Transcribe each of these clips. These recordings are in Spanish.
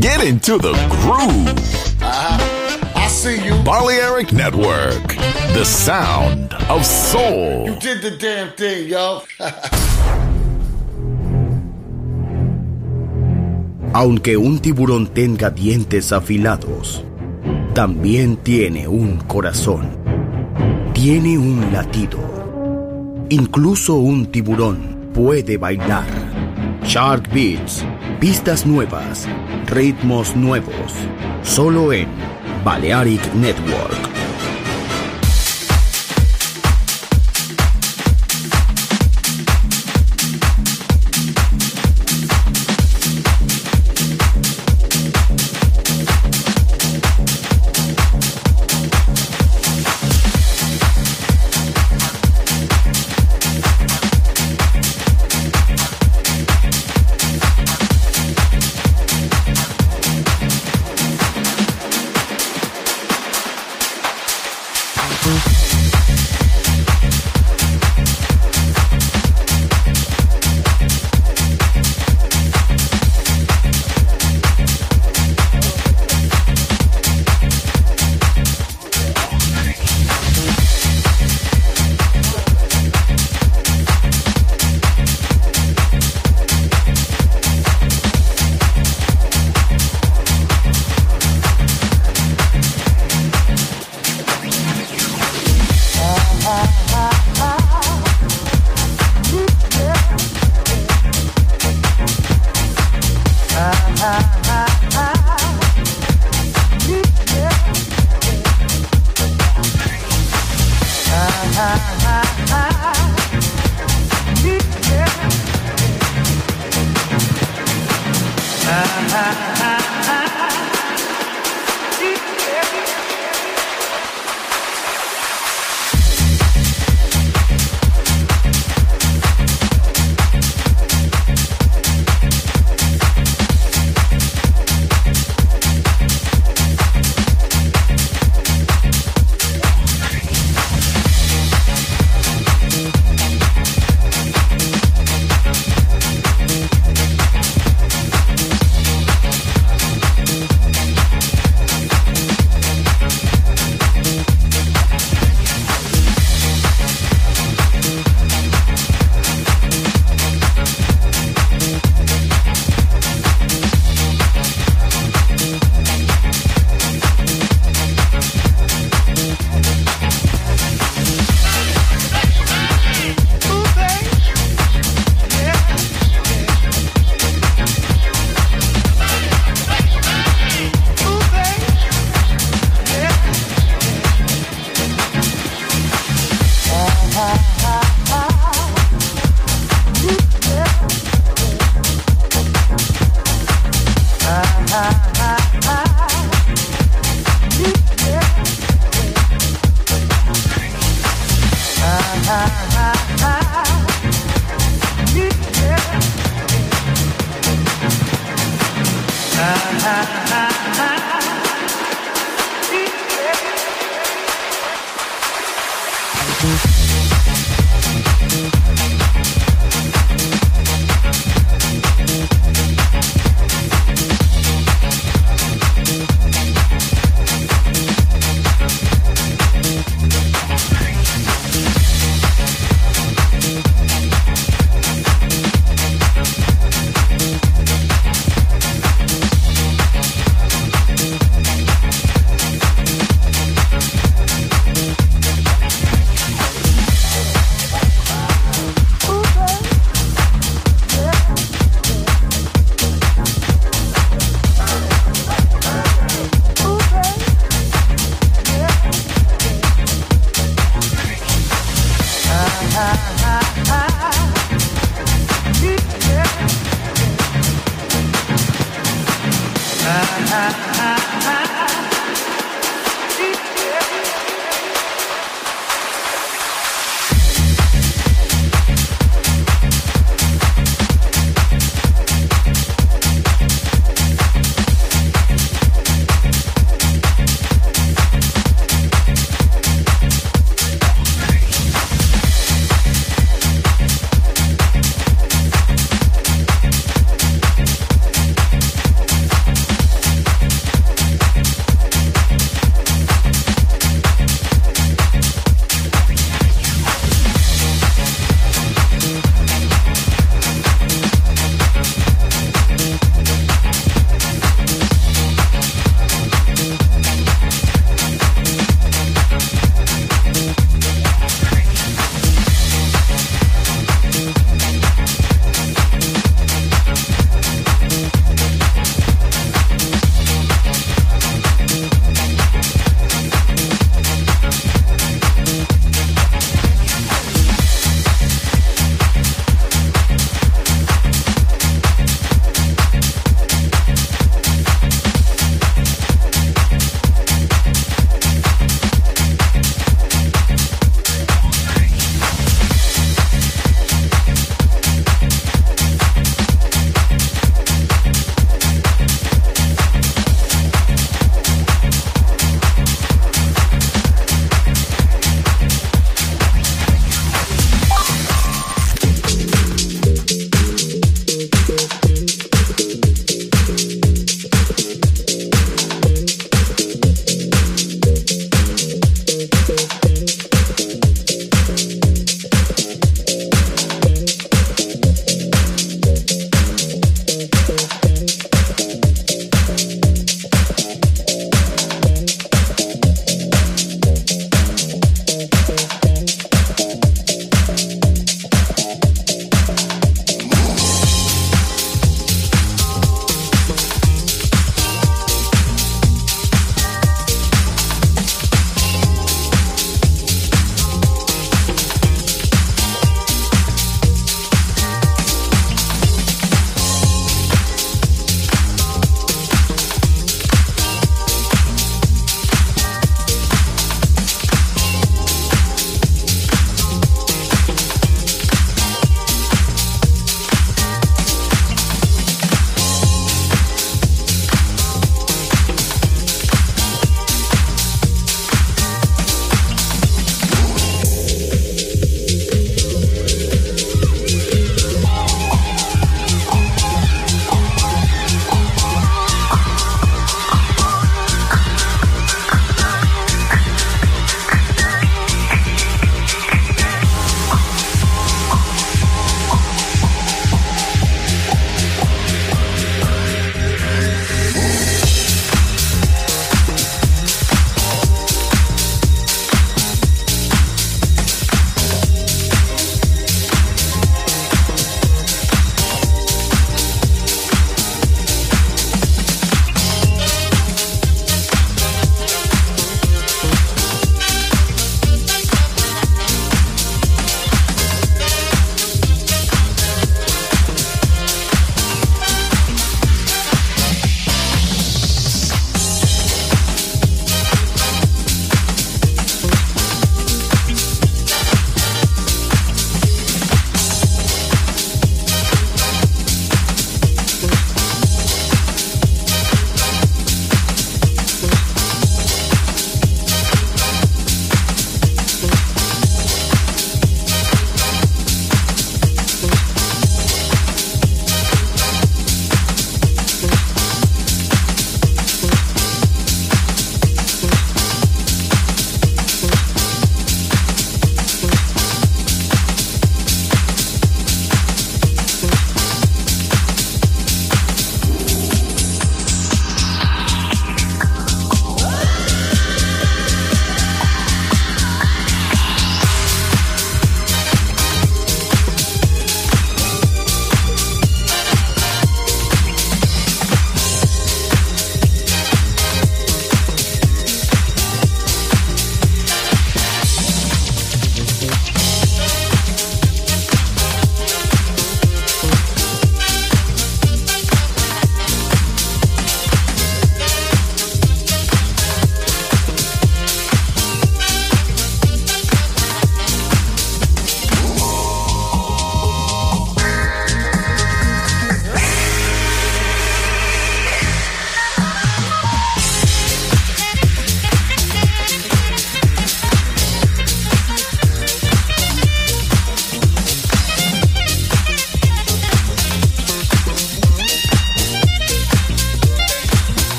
Get into the groove. I see you. Balearic Network, the sound of soul. You did the damn thing, yo. Aunque un tiburón tenga dientes afilados, también tiene un corazón. Tiene un latido. Incluso un tiburón puede bailar. Shark Beats, pistas nuevas, ritmos nuevos, solo en Balearic Network.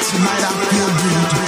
tonight I feel good.